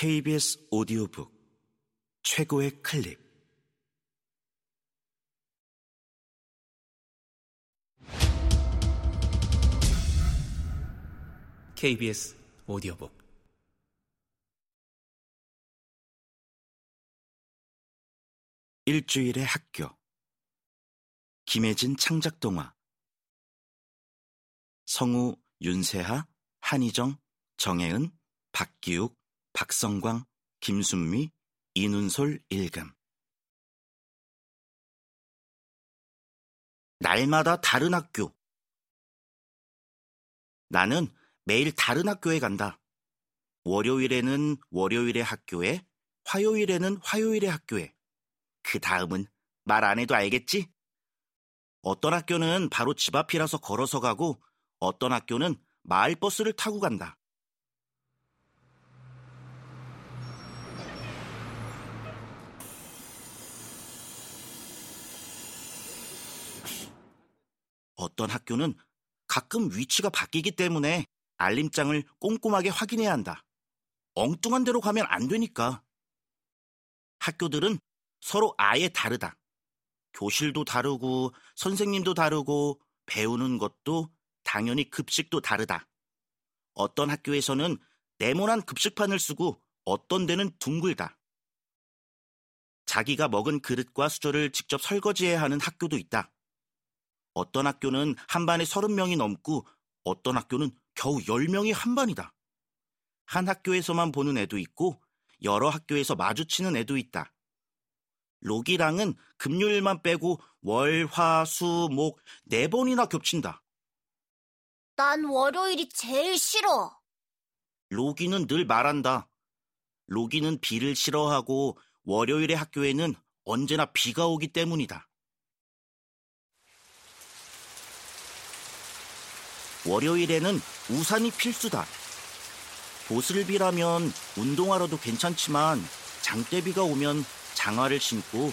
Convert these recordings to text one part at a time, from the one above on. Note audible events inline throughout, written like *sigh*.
KBS 오디오북 최고의 클립. KBS 오디오북. 일주일의 학교. 김혜진 창작동화. 성우 윤세하, 한희정, 정혜은, 박기욱, 박성광, 김순미, 이눈솔 일금 날마다 다른 학교 나는 매일 다른 학교에 간다. 월요일에는 월요일의 학교에, 화요일에는 화요일의 학교에. 그 다음은 말 안 해도 알겠지? 어떤 학교는 바로 집 앞이라서 걸어서 가고, 어떤 학교는 마을버스를 타고 간다. 어떤 학교는 가끔 위치가 바뀌기 때문에 알림장을 꼼꼼하게 확인해야 한다. 엉뚱한 데로 가면 안 되니까. 학교들은 서로 아예 다르다. 교실도 다르고, 선생님도 다르고, 배우는 것도 당연히 급식도 다르다. 어떤 학교에서는 네모난 급식판을 쓰고 어떤 데는 둥글다. 자기가 먹은 그릇과 수저를 직접 설거지해야 하는 학교도 있다. 어떤 학교는 한 반에 서른 명이 넘고 어떤 학교는 겨우 열명이 한 반이다. 한 학교에서만 보는 애도 있고 여러 학교에서 마주치는 애도 있다. 로기랑은 금요일만 빼고 월, 화, 수, 목 네 번이나 겹친다. 난 월요일이 제일 싫어. 로기는 늘 말한다. 로기는 비를 싫어하고 월요일의 학교에는 언제나 비가 오기 때문이다. 월요일에는 우산이 필수다. 보슬 비라면 운동하러도 괜찮지만 장대비가 오면 장화를 신고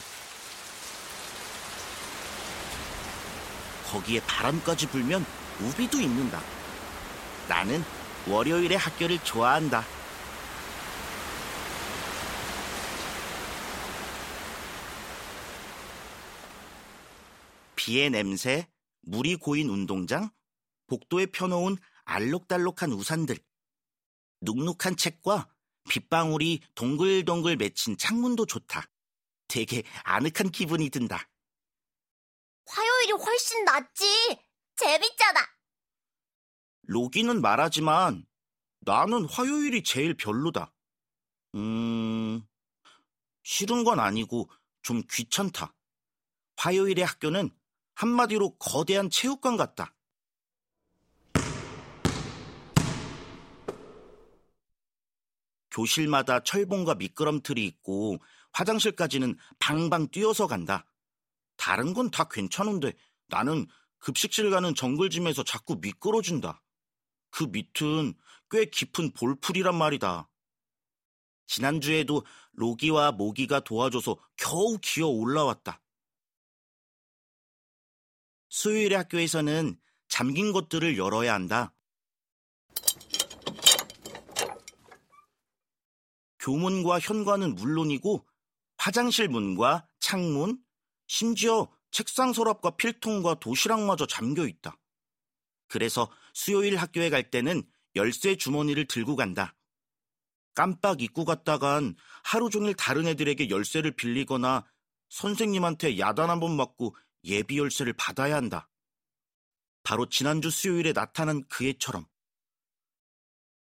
거기에 바람까지 불면 우비도 입는다. 나는 월요일에 학교를 좋아한다. 비의 냄새, 물이 고인 운동장, 복도에 펴놓은 알록달록한 우산들, 눅눅한 책과 빗방울이 동글동글 맺힌 창문도 좋다. 되게 아늑한 기분이 든다. 화요일이 훨씬 낫지. 재밌잖아. 로기는 말하지만 나는 화요일이 제일 별로다. 음, 싫은 건 아니고 좀 귀찮다. 화요일의 학교는 한마디로 거대한 체육관 같다. 교실마다 철봉과 미끄럼틀이 있고 화장실까지는 방방 뛰어서 간다. 다른 건 다 괜찮은데 나는 급식실 가는 정글짐에서 자꾸 미끄러진다. 그 밑은 꽤 깊은 볼풀이란 말이다. 지난주에도 로기와 모기가 도와줘서 겨우 기어 올라왔다. 수요일에 학교에서는 잠긴 것들을 열어야 한다. 교문과 현관은 물론이고 화장실 문과 창문, 심지어 책상 서랍과 필통과 도시락마저 잠겨 있다. 그래서 수요일 학교에 갈 때는 열쇠 주머니를 들고 간다. 깜빡 잊고 갔다간 하루 종일 다른 애들에게 열쇠를 빌리거나 선생님한테 야단 한 번 맞고 예비 열쇠를 받아야 한다. 바로 지난주 수요일에 나타난 그 애처럼.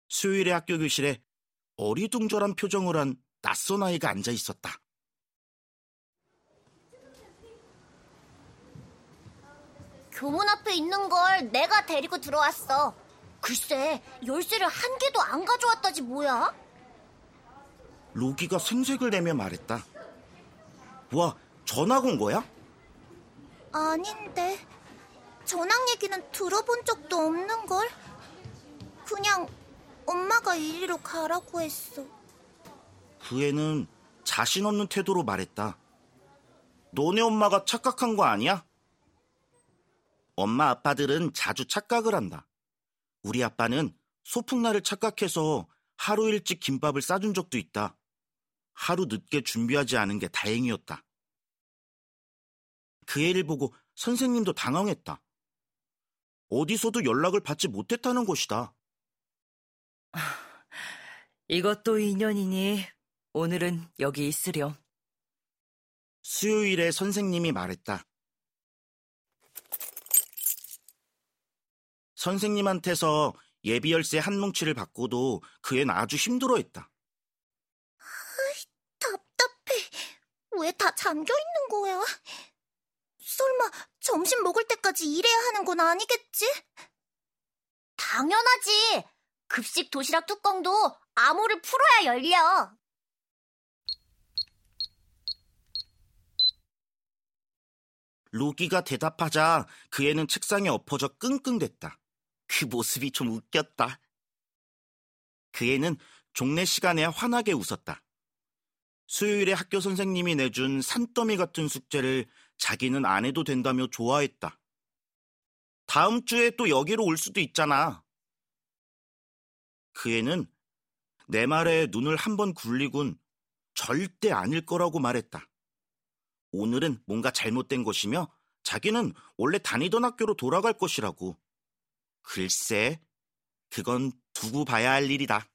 수요일에 학교 교실에 어리둥절한 표정을 한 낯선 아이가 앉아 있었다. 교문 앞에 있는 걸 내가 데리고 들어왔어. 글쎄, 열쇠를 한 개도 안 가져왔다지 뭐야? 로기가 생색을 내며 말했다. 와, 전학 온 거야? 아닌데. 전학 얘기는 들어본 적도 없는걸? 그냥 엄마가 이리로 가라고 했어. 그 애는 자신 없는 태도로 말했다. 너네 엄마가 착각한 거 아니야? 엄마 아빠들은 자주 착각을 한다. 우리 아빠는 소풍날을 착각해서 하루 일찍 김밥을 싸준 적도 있다. 하루 늦게 준비하지 않은 게 다행이었다. 그 애를 보고 선생님도 당황했다. 어디서도 연락을 받지 못했다는 것이다. *laughs* 이것도 인연이니 오늘은 여기 있으렴. 수요일에 선생님이 말했다. 선생님한테서 예비 열쇠 한 뭉치를 받고도 그 애는 아주 힘들어했다. 답답해. 왜 다 잠겨 있는 거야? 설마 점심 먹을 때까지 일해야 하는 건 아니겠지? 당연하지. 급식 도시락 뚜껑도 암호를 풀어야 열려. 로기가 대답하자 그 애는 책상에 엎어져 끙끙댔다. 그 모습이 좀 웃겼다. 그 애는 종례 시간에 환하게 웃었다. 수요일에 학교 선생님이 내준 산더미 같은 숙제를 자기는 안 해도 된다며 좋아했다. 다음 주에 또 여기로 올 수도 있잖아. 그 애는 내 말에 눈을 한 번 굴리곤 절대 아닐 거라고 말했다. 오늘은 뭔가 잘못된 것이며 자기는 원래 다니던 학교로 돌아갈 것이라고. 글쎄, 그건 두고 봐야 할 일이다.